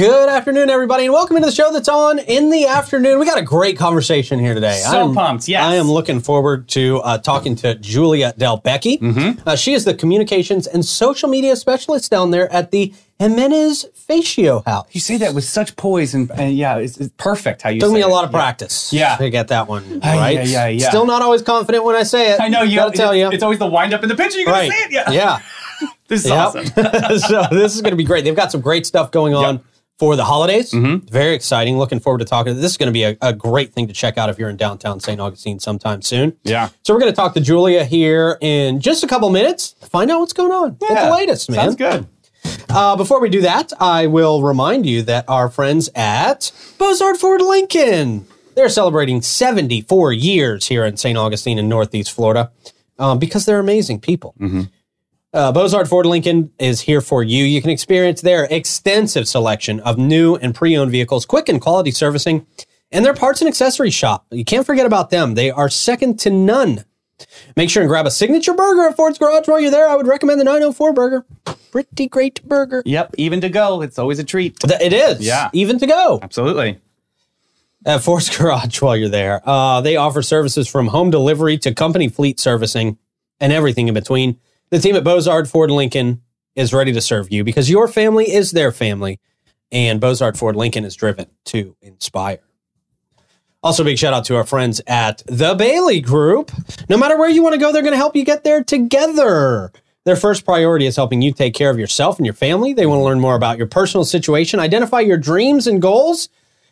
Good afternoon, everybody, and welcome into the show that's on in the afternoon. We got a great conversation here today. So I'm, pumped, yes. I am looking forward to uh, talking to Julia Del. Mm-hmm. Uh, she is the communications and social media specialist down there at the Ximenez Fatio House. You say that with such poise and, and yeah, it's, it's perfect how you say it. Took me a it. lot of practice Yeah. to get that one right. yeah, yeah, yeah. Still not always confident when I say it. I know you. Gotta tell it's, you. It's always the wind up in the picture. You gotta right. say it. Yeah. yeah. This is Yep. awesome. so this is going to be great. They've got some great stuff going on Yep. For the holidays. Mm-hmm. Very exciting. Looking forward to talking. This is going to be a, a great thing to check out if you're in downtown St. Augustine sometime soon. Yeah. So we're going to talk to Julia here in just a couple minutes. Find out what's going on. Get Yeah. the latest, man. Sounds good. Uh, before we do that, I will remind you that our friends at Bozard Ford Lincoln, they're celebrating 74 years here in St. Augustine in Northeast Florida um, because they're amazing people. Uh, Bozard Ford Lincoln is here for you. You can experience their extensive selection of new and pre-owned vehicles, quick and quality servicing, and their parts and accessories shop. You can't forget about them. They are second to none. Make sure and grab a signature burger at Ford's Garage while you're there. I would recommend the 904 burger. Pretty great burger. Yep. Even to go, it's always a treat. It is. Yeah. Even to go Absolutely. at Ford's Garage while you're there. Uh, they offer services from home delivery to company fleet servicing and everything in between. The team at Bozard Ford Lincoln is ready to serve you because your family is their family, and Bozard Ford Lincoln is driven to inspire. Also, a big shout out to our friends at the Bailey Group. No matter where you want to go, they're going to help you get there together. Their first priority is helping you take care of yourself and your family. They want to learn more about your personal situation, identify your dreams and goals,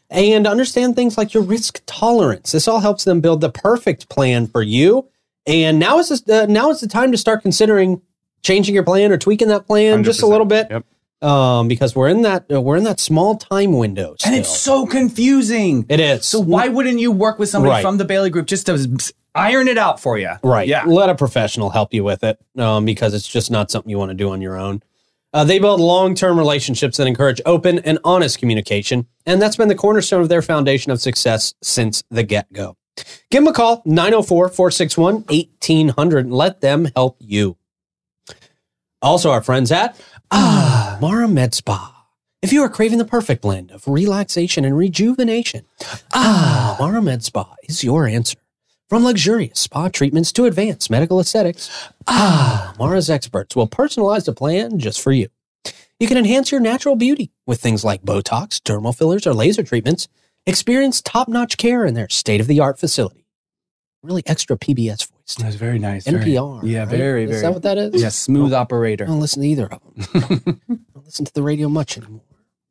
and understand things like your risk tolerance. This all helps them build the perfect plan for you. And now is this, uh, now is the time to start considering changing your plan or tweaking that plan just a little bit, Yep. um, because we're in that uh, we're in that small time window. And it's so confusing. It is. So why wouldn't you work with somebody Right. from the Bailey Group just to iron it out for you? Right. Yeah. Let a professional help you with it um, because it's just not something you want to do on your own. Uh, they build long term relationships that encourage open and honest communication. And that's been the cornerstone of their foundation of success since the get go. Give them a call, 904 461 1800, and let them help you. Also, our friends at Ah Mara Med Spa. If you are craving the perfect blend of relaxation and rejuvenation, Ah Mara Med Spa is your answer. From luxurious spa treatments to advanced medical aesthetics, Ah Mara's experts will personalize a plan just for you. You can enhance your natural beauty with things like Botox, dermal fillers, or laser treatments. Experience top notch care in their state of the art facility. Really extra PBS voice. That's very nice. very- NPR. yeah, right? very, Is very. that what that is? Yeah, smooth operator. I don't listen to either of them. I don't listen to the radio much anymore.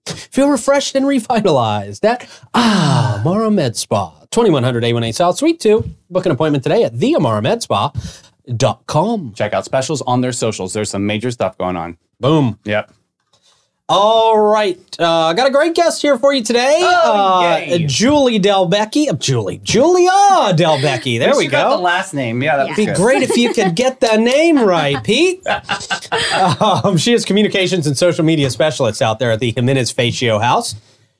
Feel refreshed and revitalized at Ah Amara Med Spa, 2100 A18 South Suite 2. Book an appointment today at theamaramedspa.com. Check out specials on their socials. There's some major stuff going on. Boom. Yep. All right. Uh, got a great guest here for you today. Oh, uh, yay. Julie Delbecchi. Uh, Julie. Julia Delbecchi. There we you got go. the last name. Yeah, that was Be good. great if you could get the name right, Pete. Um, she is communications and social media specialist out there at the Ximenez Fatio House.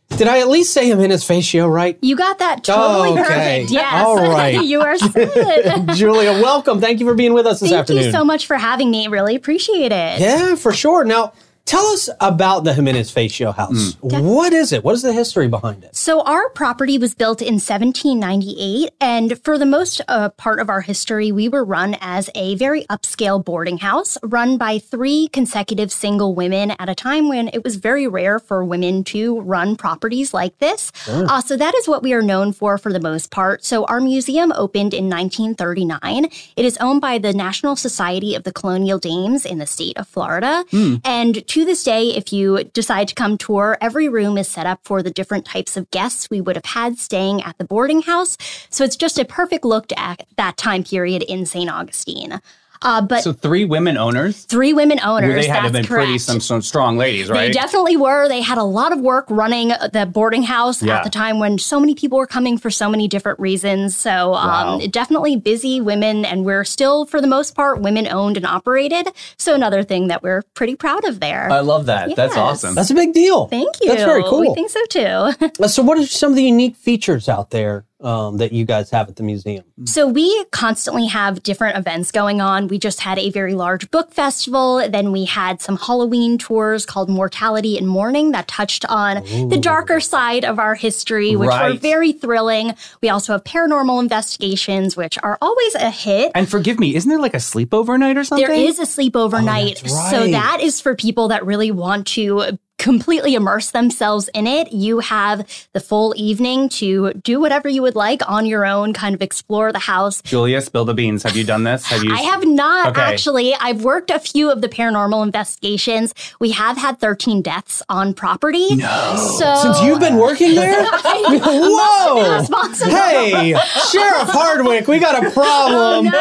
Did I at least say Ximenez Fatio right? You got that totally Okay. perfect. Yes. All right. you are set. Julia, welcome. Thank you for being with us this Thank afternoon. Thank you so much for having me. Really appreciate it. Yeah, for sure. Now, tell us about the Ximenez Fatio House. Hmm. What is it? What is the history behind it? So, our property was built in 1798, and for the most uh, part of our history, we were run as a very upscale boarding house run by three consecutive single women at a time when it was very rare for women to run properties like this. Uh, so, that is what we are known for for the most part. So, our museum opened in 1939. It is owned by the National Society of the Colonial Dames in the state of Florida. And to this day, if you decide to come tour, every room is set up for the different types of guests we would have had staying at the boarding house. So it's just a perfect look at that time period in St. Augustine. Uh, but So three women owners. three women owners. They had to have that's been pretty some, some strong ladies, right? They definitely were. They had a lot of work running the boarding house Yeah. at the time when so many people were coming for so many different reasons. So, Wow. um, definitely busy women, and we're still, for the most part, women owned and operated. So, another thing that we're pretty proud of there. I love that. That's awesome. That's a big deal. Thank you. That's very cool. We think so too. Uh, So, what are some of the unique features out there um, that you guys have at the museum? So we constantly have different events going on. We just had a very large book festival. Then we had some Halloween tours called Mortality and Mourning that touched on the darker side of our history, which were very thrilling. We also have paranormal investigations, which are always a hit. And forgive me, isn't there like a sleepover night or something? There is a sleepover night. that's So that is for people that really want to completely immerse themselves in it. You have the full evening to do whatever you would like on your own, kind of explore the house. Julia, spill the beans. Have you done this? Have you? I have not Okay. actually. I've worked a few of the paranormal investigations. We have had 13 deaths on property. No. So Since you've been working there? Whoa! Hey, Sheriff Hardwick, we got a problem. No.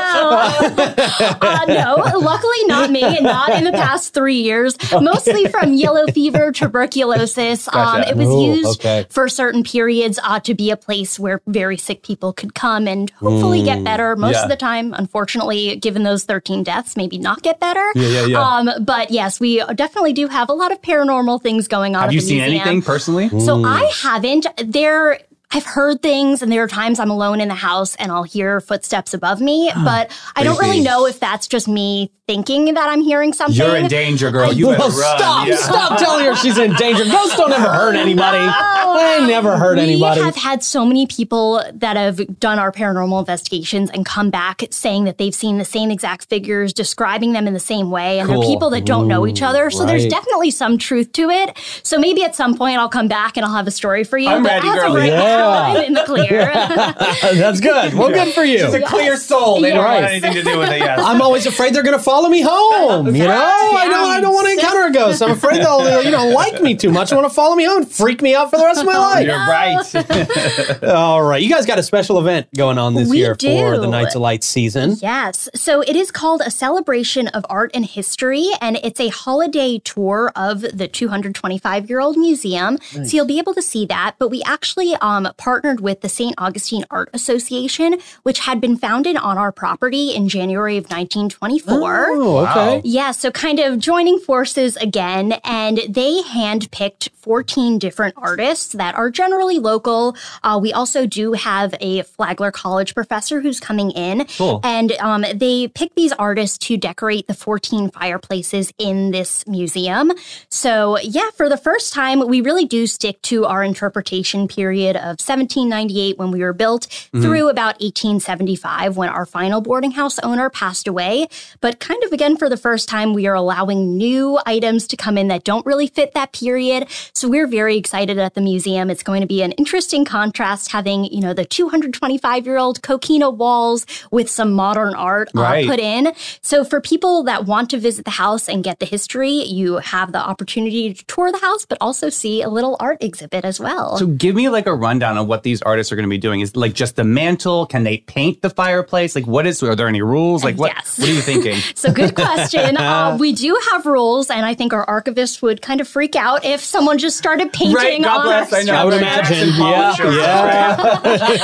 uh, no, luckily not me, and not in the past three years. Mostly from yellow fever, tuberculosis. Um, it was Ooh, used okay. for certain periods uh, to be a place where very sick people could come and hopefully get better. Most Yeah. of the time, unfortunately, given those 13 deaths, maybe not get better. Yeah, yeah, yeah. Um, but yes, we definitely do have a lot of paranormal things going on. have you the seen museum. anything personally? So I haven't. There, I've heard things, and there are times I'm alone in the house and I'll hear footsteps above me, but I don't really know if that's just me thinking that I'm hearing something. You're in danger, girl. You better Well, run. stop! Yeah. Stop telling her she's in danger. Ghosts don't ever hurt anybody. I never hurt anybody. We have had so many people that have done our paranormal investigations and come back saying that they've seen the same exact figures, describing them in the same way. And Cool. they're people that don't know each other. So there's definitely some truth to it. So maybe at some point I'll come back and I'll have a story for you. I'm but ready, as girl. of right now, I'm in the clear. That's good. Well, good for you. She's a clear soul. They don't Yes. want anything to do with it. Yes. I'm always afraid they're going to follow me home. You know, I don't. I don't want to encounter a ghost. I'm afraid they'll, you know, like me too much. Want to follow me home, and freak me out for the rest of my life. You're right. All right, you guys got a special event going on this We year for the Nights of Light season. Yes. So it is called a celebration of art and history, and it's a holiday tour of the 225 year old museum. So you'll be able to see that. But we actually um, partnered with the St. Augustine Art Association, which had been founded on our property in January of 1924. Oh, okay. Yeah, so kind of joining forces again, and they handpicked 14 different artists that are generally local. Uh, we also do have a Flagler College professor who's coming in, Cool. and um, they picked these artists to decorate the 14 fireplaces in this museum. So, yeah, for the first time, we really do stick to our interpretation period of 1798 when we were built through about 1875 when our final boarding house owner passed away. But kind of again, for the first time, we are allowing new items to come in that don't really fit that period. So we're very excited at the museum. It's going to be an interesting contrast having, you know, the 225 year old coquina walls with some modern art uh, Right. put in. So for people that want to visit the house and get the history, you have the opportunity to tour the house, but also see a little art exhibit as well. So give me like a rundown of what these artists are going to be doing. Is like just the mantle? Can they paint the fireplace? Like what is? Are there any rules? Like what? Yes. What are you thinking? So good question. uh, we do have rules, and I think our archivist would kind of freak out if someone just started painting Right, God on bless, our I know. I would imagine. Yeah,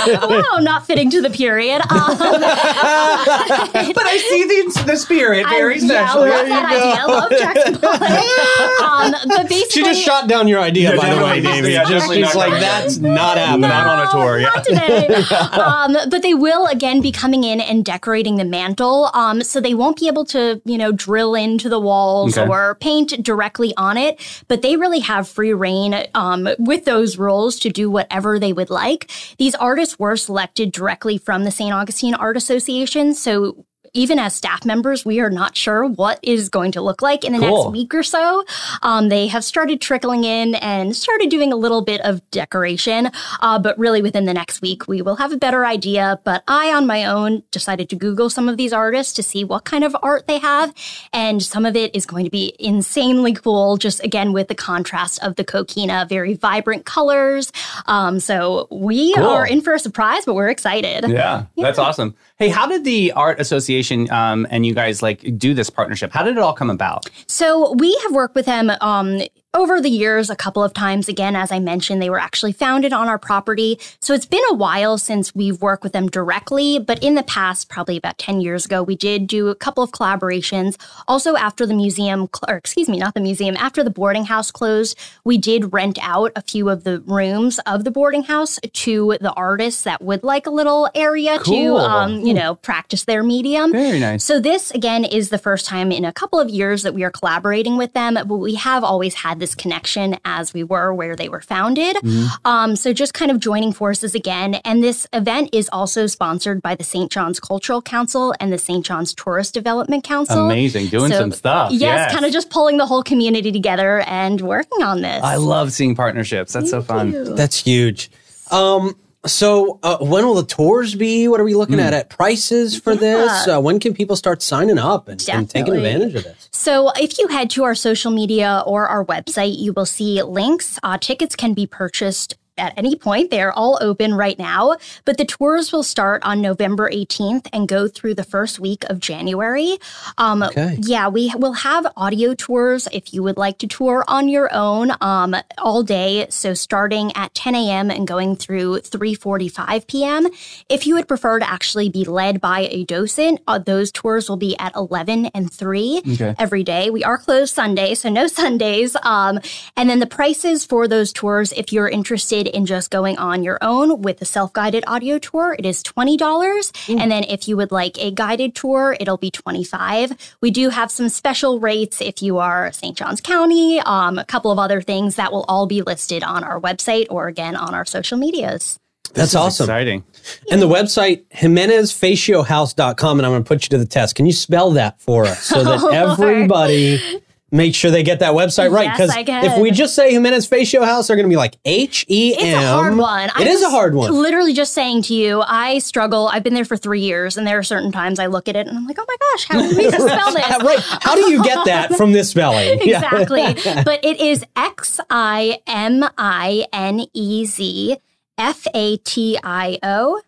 yeah. wow, not fitting to the period. Um, but I see the the spirit very I, special. Yeah, love that idea. Love Jackson Pollock. um, but basically, She just shot down your idea, Yeah, by the way, definitely. Davey. Yeah, Just, she's like, that's not happening. Not on a tour, yeah. Not today. um, but they will again be coming in and decorating the mantle. Um, so they won't be able to, you know, drill into the walls Okay. or paint directly on it. But they really have free reign um, with those rules to do whatever they would like. These artists were selected directly from the St. Augustine Art Association. So even as staff members, we are not sure what is going to look like in the Cool. next week or so. Um, they have started trickling in and started doing a little bit of decoration, uh, but really within the next week, we will have a better idea. But I, on my own, decided to Google some of these artists to see what kind of art they have. And some of it is going to be insanely cool, just again with the contrast of the coquina, very vibrant colors. Um, so we Cool. are in for a surprise, but we're excited. Yeah, that's awesome. Hey, how did the art association um, and you guys like do this partnership? How did it all come about? So we have worked with them um, over the years, a couple of times, again, as I mentioned, they were actually founded on our property. So it's been a while since we've worked with them directly, but in the past, probably about 10 years ago, we did do a couple of collaborations. Also, after the museum, or excuse me, not the museum, after the boarding house closed, we did rent out a few of the rooms of the boarding house to the artists that would like a little area Cool. to, um, you know, practice their medium. Very nice. So this again is the first time in a couple of years that we are collaborating with them, but we have always had this connection as we were where they were founded. Mm-hmm. Um, so just kind of joining forces again. And this event is also sponsored by the St. John's Cultural Council and the St. John's Tourist Development Council. Amazing. Doing So, some stuff. Yes, Yes. kind of just pulling the whole community together and working on this. I love seeing partnerships. That's so fun. That's huge. Um, so uh, when will the tours be? What are we looking at at prices for this? Uh, when can people start signing up and, and taking advantage of this? So, if you head to our social media or our website, you will see links. Uh, tickets can be purchased at any point. They are all open right now, but the tours will start on November 18th and go through the first week of January. Um, Okay. Yeah, we will have audio tours if you would like to tour on your own um, all day. So, starting at 10 a.m. and going through 3:45 p.m. If you would prefer to actually be led by a docent, uh, those tours will be at 11 and 3 Okay. every day. We are closed Sunday, so no Sundays. Um, and then the prices for those tours, if you're interested in just going on your own with a self guided audio tour, it is $20. And then if you would like a guided tour, it'll be 25. We do have some special rates if you are St. Johns County, um, a couple of other things that will all be listed on our website or again on our social medias. That's awesome. Exciting. And the website, XimenezFatioHouse.com, and I'm going to put you to the test. Can you spell that for us so that everybody make sure they get that website right? Because I if we just say Ximenez Fatio House, they're going to be like H E M. It's a hard one. It is a hard one. Literally just saying to you, I struggle. I've been there for three years, and there are certain times I look at it and I'm like, oh my gosh, how do we spell this? right. How do you get that from this spelling? Exactly. but it is X I M I N E Z F A T I O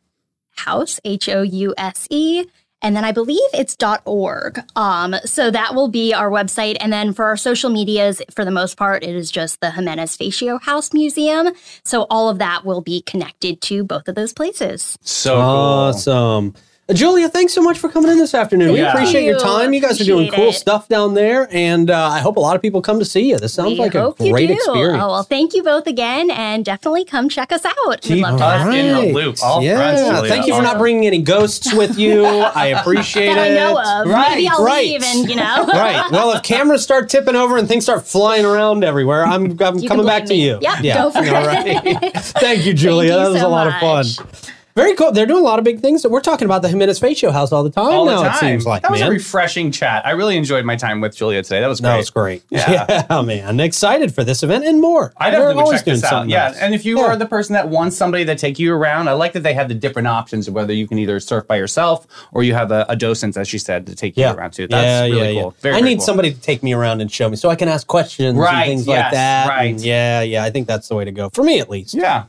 house H O U S E. And then I believe it's .org. Um, so that will be our website. And then for our social medias, for the most part, it is just the Ximenez Fatio House Museum. So all of that will be connected to both of those places. So. Awesome. Uh, Julia, thanks so much for coming in this afternoon. we Yeah. appreciate your time. You guys are doing cool it. stuff down there, and uh, I hope a lot of people come to see you. This sounds We like a hope you great do. experience. Oh, well, thank you both again. And definitely come check us out. We'd Keep love to us have in you. the loop. All yeah. fronts, Julia. Thank you for not bringing any ghosts with you. I appreciate that I know of. Maybe I'll right. leave and, you know. right. Well, if cameras start tipping over and things start flying around everywhere, I'm, I'm can coming back blame to you. Yep, yeah. go for All it. right. Thank you, Julia. Thank you that was so a lot much. of fun. Very cool. They're doing a lot of big things. We're talking about the Ximenez Fatio house all the time all now, the time. it seems like, that was man. a refreshing chat. I really enjoyed my time with Julia today. That was great. that was great. Yeah. Yeah, man. Excited for this event and more. I We're would always check doing this out. something Yeah, nice. and if you Yeah. are the person that wants somebody to take you around, I like that they have the different options of whether you can either surf by yourself or you have a, a docent, as she said, to take you Yeah. around too. That's yeah, really yeah, cool. yeah. Very, I very need cool. somebody to take me around and show me so I can ask questions Right, and things yes, like that. right. And yeah, yeah. I think that's the way to go. For me at least. Yeah.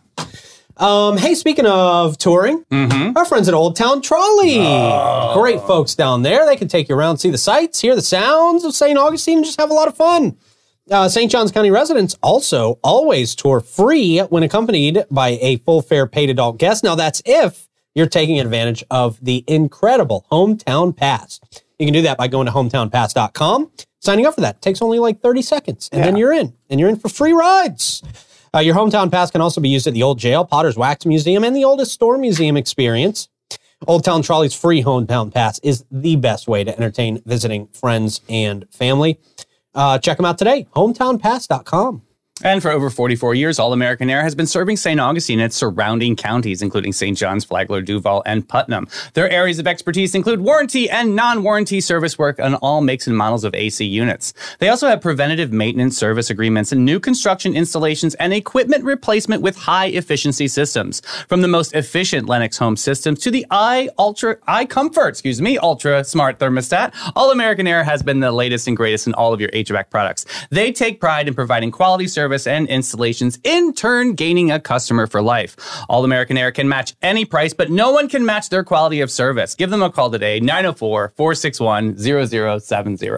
Um, hey, speaking of touring, Mm-hmm. our friends at Old Town Trolley. Oh. Great folks down there. They can take you around, see the sights, hear the sounds of St. Augustine, and just have a lot of fun. Uh, St. Johns County residents also always tour free when accompanied by a full fare paid adult guest. Now, that's if you're taking advantage of the incredible Hometown Pass. You can do that by going to hometownpass.com, signing up for that. It takes only like 30 seconds, and then you're in, and you're in for free rides. Uh, your hometown pass can also be used at the Old Jail, Potter's Wax Museum, and the Oldest Store Museum experience. Old Town Trolley's free hometown pass is the best way to entertain visiting friends and family. Uh, check them out today, hometownpass.com. And for over 44 years, All American Air has been serving St. Augustine and its surrounding counties, including St. John's, Flagler, Duval, and Putnam. Their areas of expertise include warranty and non warranty service work on all makes and models of AC units. They also have preventative maintenance service agreements and new construction installations and equipment replacement with high efficiency systems. From the most efficient Lennox home systems to the i Ultra, i Comfort, excuse me, Ultra Smart Thermostat, All American Air has been the latest and greatest in all of your HVAC products. They take pride in providing quality service and installations, in turn gaining a customer for life. All American Air can match any price, but no one can match their quality of service. Give them a call today, 904 461 0070.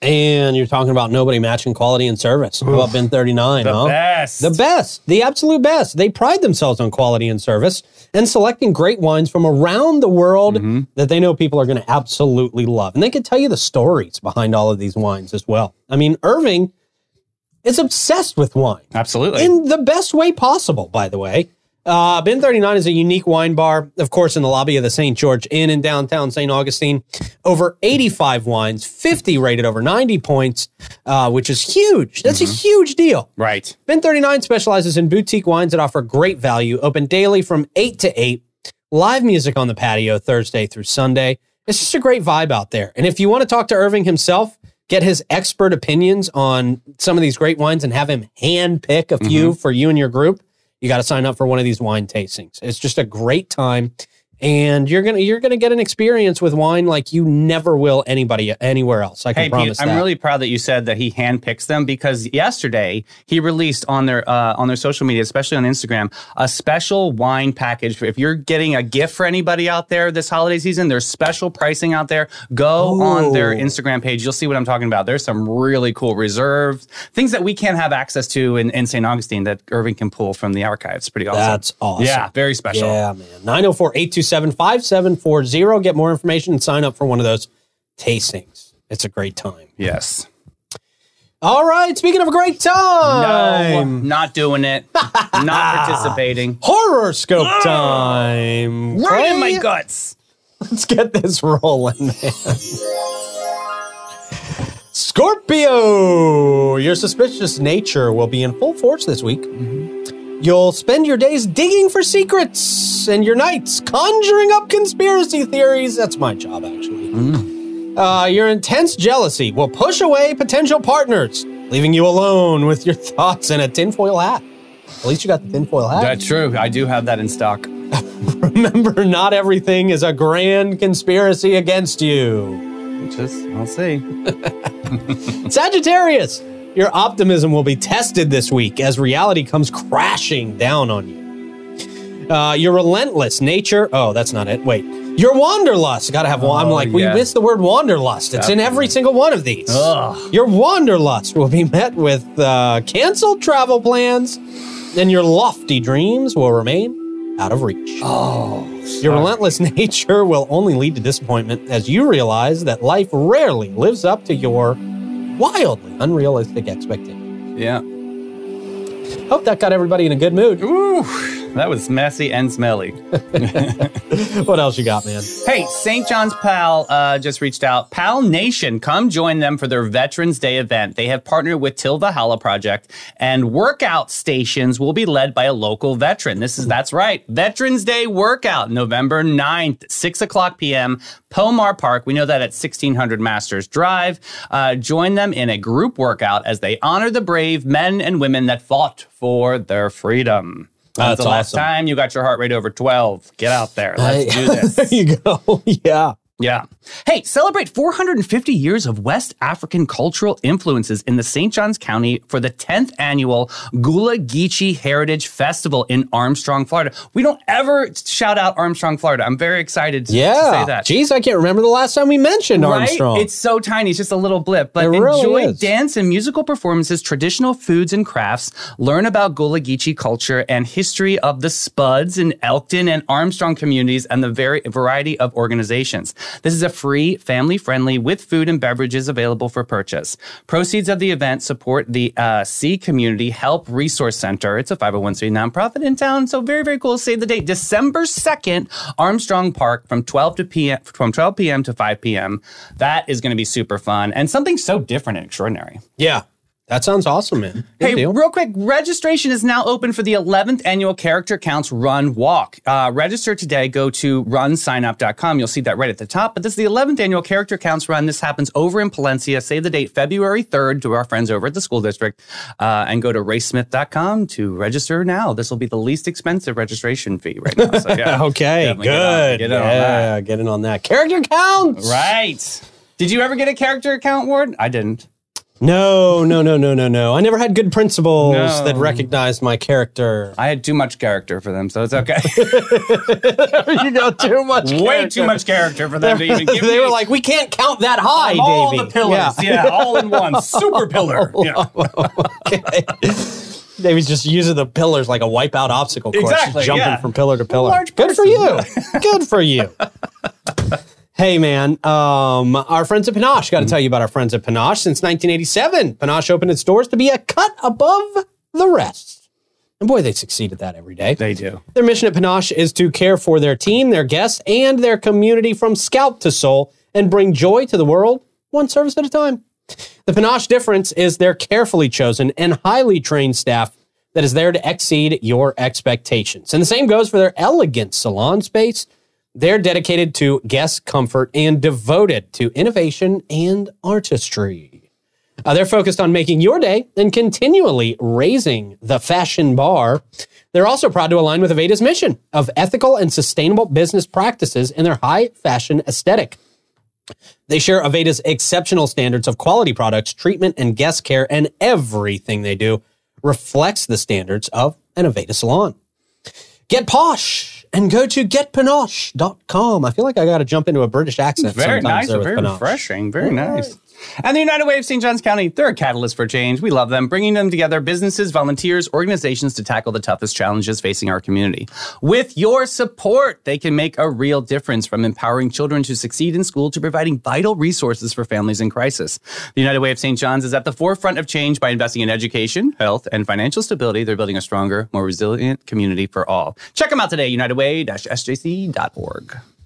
And you're talking about nobody matching quality and service. How about Bin 39, The huh? best. The best, the absolute best. They pride themselves on quality and service and selecting great wines from around the world Mm-hmm. that they know people are going to absolutely love. And they can tell you the stories behind all of these wines as well. I mean, Irving is obsessed with wine Absolutely. in the best way possible, by the way. Uh, Bin 39 is a unique wine bar, of course, in the lobby of the St. George Inn in downtown St. Augustine. Over 85 wines, 50 rated over 90 points, uh, which is huge. That's a huge deal. right. Bin 39 specializes in boutique wines that offer great value, open daily from 8 to 8, live music on the patio Thursday through Sunday. It's just a great vibe out there. And if you want to talk to Irving himself, get his expert opinions on some of these great wines and have him hand pick a few mm-hmm. for you and your group, you got to sign up for one of these wine tastings. It's just a great time. And you're gonna you're gonna get an experience with wine like you never will anybody anywhere else. I can Hey, promise Pete, I'm that. really proud that you said that he handpicks them because yesterday he released on their uh, on their social media, especially on Instagram, a special wine package. If you're getting a gift for anybody out there this holiday season, there's special pricing out there. Go on their Instagram page. You'll see what I'm talking about. There's some really cool reserves, things that we can't have access to in, in St. Augustine that Irving can pull from the archives. Pretty awesome. That's awesome. Yeah, very special. Yeah, man. 904 827 5740. Get more information and sign up for one of those tastings. It's a great time. Yes. All right. Speaking of a great time, No, not doing it. not participating. horoscope time. Right in my guts. Let's get this rolling, man. Scorpio, your suspicious nature will be in full force this week. Mm-hmm. You'll spend your days digging for secrets and your nights conjuring up conspiracy theories. That's my job, actually. Uh, your intense jealousy will push away potential partners, leaving you alone with your thoughts and a tinfoil hat. At least you got the tinfoil hat. That's true. I do have that in stock. Remember, not everything is a grand conspiracy against you. Just, I'll see. Sagittarius, your optimism will be tested this week as reality comes crashing down on you. Uh, your relentless nature. Oh, that's not it. Wait. Your wanderlust. Gotta have one. I'm Oh, like, we missed the word wanderlust. It's in every single one of these. Ugh. Your wanderlust will be met with uh, canceled travel plans, and your lofty dreams will remain out of reach. Oh, Your relentless nature will only lead to disappointment as you realize that life rarely lives up to your wildly unrealistic expectations. yeah. Hope that got everybody in a good mood. Ooh, that was messy and smelly. What else you got, man? Hey, St. John's Pal uh, just reached out. Pal Nation, come join them for their Veterans Day event. They have partnered with Till Valhalla Project, and workout stations will be led by a local veteran. This is that's right, Veterans Day workout, November 9th, 6 o'clock p.m. Pomar Park. We know that at 1600 Masters Drive. Uh, join them in a group workout as they honor the brave men and women that fought for their freedom. That's the last time you got your heart rate over 12? Get out there. Let's do this. there you go. yeah. Yeah. Hey, celebrate 450 years of West African cultural influences in the St. Johns County for the 10th annual Gullah Geechee Heritage Festival in Armstrong, Florida. We don't ever shout out Armstrong, Florida. I'm very excited to, to Yeah. say that. Geez, I can't remember the last time we mentioned Armstrong. It's so tiny. It's just a little blip. But It really enjoy is. dance and musical performances, traditional foods and crafts. Learn about Gullah Geechee culture and history of the Spuds in Elkton and Armstrong communities and the very variety of organizations. This is a free, family friendly, with food and beverages available for purchase. Proceeds of the event support the uh, C Community Help Resource Center. It's a 501c nonprofit in town. So very, very cool. Save the date. December 2nd, Armstrong Park from 12 to p.m. from 12 p.m. to 5 p.m. That is going to be super fun and something so different and extraordinary. yeah. That sounds awesome, man. Good Hey, deal. real quick, registration is now open for the 11th annual Character Counts Run Walk. Uh, register today. Go to runsignup.com. You'll see that right at the top. But this is the 11th annual Character Counts Run. This happens over in Palencia. Save the date, February 3rd, to our friends over at the school district. Uh, and go to racesmith.com to register now. This will be the least expensive registration fee right now. So, yeah. okay, Definitely get on- good. get on that. yeah, get in on that. Character counts. Right. Did you ever get a character account, Ward? I didn't. No, no, no, no, no, no. I never had good principles No. that recognized my character. I had too much character for them, so it's okay. you got too much. Way too much character for them to even give you. they me were like, we can't count that high, all Davey. the pillars. Yeah. all in one. Super pillar. Yeah. Okay. Davey's just using the pillars like a wipeout obstacle course, Exactly, jumping yeah. from pillar to pillar. Good for you. Good for you. Hey man, um, our friends at Panache. Got to tell you about our friends at Panache. Since 1987, Panache opened its doors to be a cut above the rest. And boy, they succeed at that every day. They do. Their mission at Panache is to care for their team, their guests, and their community from scalp to soul and bring joy to the world one service at a time. The Panache difference is their carefully chosen and highly trained staff that is there to exceed your expectations. And the same goes for their elegant salon space. They're dedicated to guest comfort and devoted to innovation and artistry. Uh, they're focused on making your day and continually raising the fashion bar. They're also proud to align with Aveda's mission of ethical and sustainable business practices in their high fashion aesthetic. They share Aveda's exceptional standards of quality products, treatment, and guest care, and everything they do reflects the standards of an Aveda salon. Get posh and go to getpanache.com. I feel like I got to jump into a British accent. Very nice. Very refreshing. Very nice. And the United Way of St. Johns County, they're a catalyst for change. We love them, bringing them together businesses, volunteers, organizations to tackle the toughest challenges facing our community. With your support, they can make a real difference from empowering children to succeed in school to providing vital resources for families in crisis. The United Way of St. John's is at the forefront of change by investing in education, health, and financial stability. They're building a stronger, more resilient community for all. Check them out today, unitedway-sjc.org.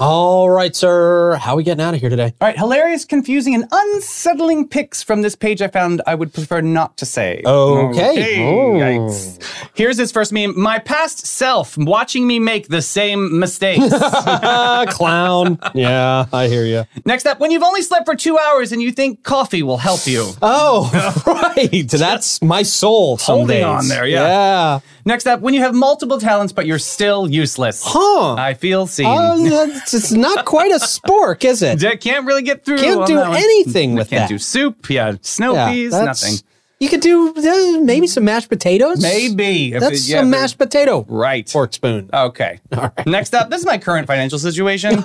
All right, sir. How are we getting out of here today? All right, hilarious, confusing, and unsettling pics from this page I found I would prefer not to say. Okay. Oh. Yikes. Here's his first meme. My past self watching me make the same mistakes. Clown. Yeah, I hear you. Next up, when you've only slept for two hours and you think coffee will help you. Oh, right. That's my soul. Holding days. on there, yeah. Yeah. Next up, when you have multiple talents but you're still useless. Huh. I feel seen. Oh, that's, it's not quite a spork, is it? Can't really get through. Can't do anything with Can't that. do soup. Yeah, snow Yeah, peas. Nothing. You could do uh, maybe some mashed potatoes. Maybe. If That's it- yeah, some mashed potato Right. fork spoon. Okay. All right. Next up, this is my current financial situation.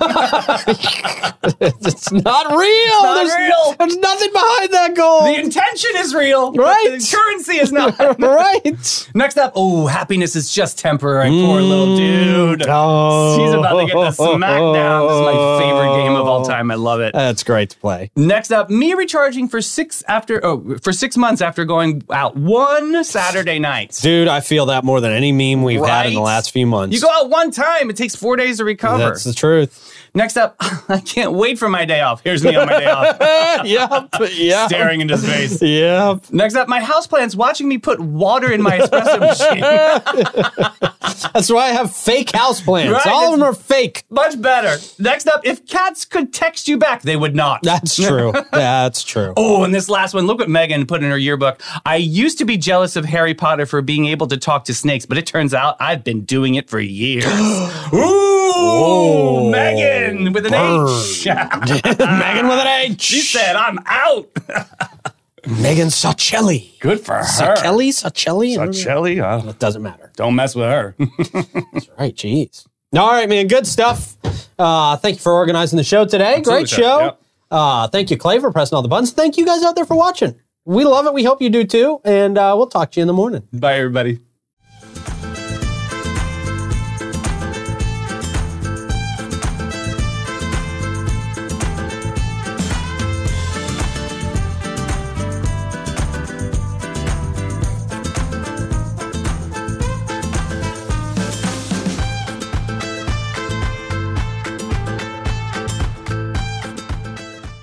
it's not real. not there's, real. There's nothing behind that goal. the intention is real, but Right. the currency is not. right. Next up, oh, happiness is just temporary. Poor little dude. Oh. He's about to get the smackdown. This is my favorite game of all time. I love it. That's great to play. Next up, me recharging for six after oh for six months after going out one Saturday night. Dude, I feel that more than any meme we've had in the last few months. You go out one time, it takes four days to recover. That's the truth. Next up, I can't wait for my day off. Here's me on my day off, yep. Yep. staring into space. Yep. Next up, my houseplants watching me put water in my espresso machine. That's why I have fake houseplants. Right, All of them are fake. Much better. Next up, if cats could text you back, they would not. That's true. That's true. Oh, and this last one, look what Megan put in her yearbook. I used to be jealous of Harry Potter for being able to talk to snakes, but it turns out I've been doing it for years. Ooh, Megan with an H. Megan with an H. she said, I'm out. Megan Sacelli. Good for her. Sacelli? Sacelli? Shelly, uh, It doesn't matter. don't mess with her. That's Right, jeez. All right, man. Good stuff. Uh, thank you for organizing the show today. Great show. yep. Uh, thank you, Clay, for pressing all the buttons. Thank you guys out there for watching. We love it. We hope you do too. And uh, we'll talk to you in the morning. Bye, everybody.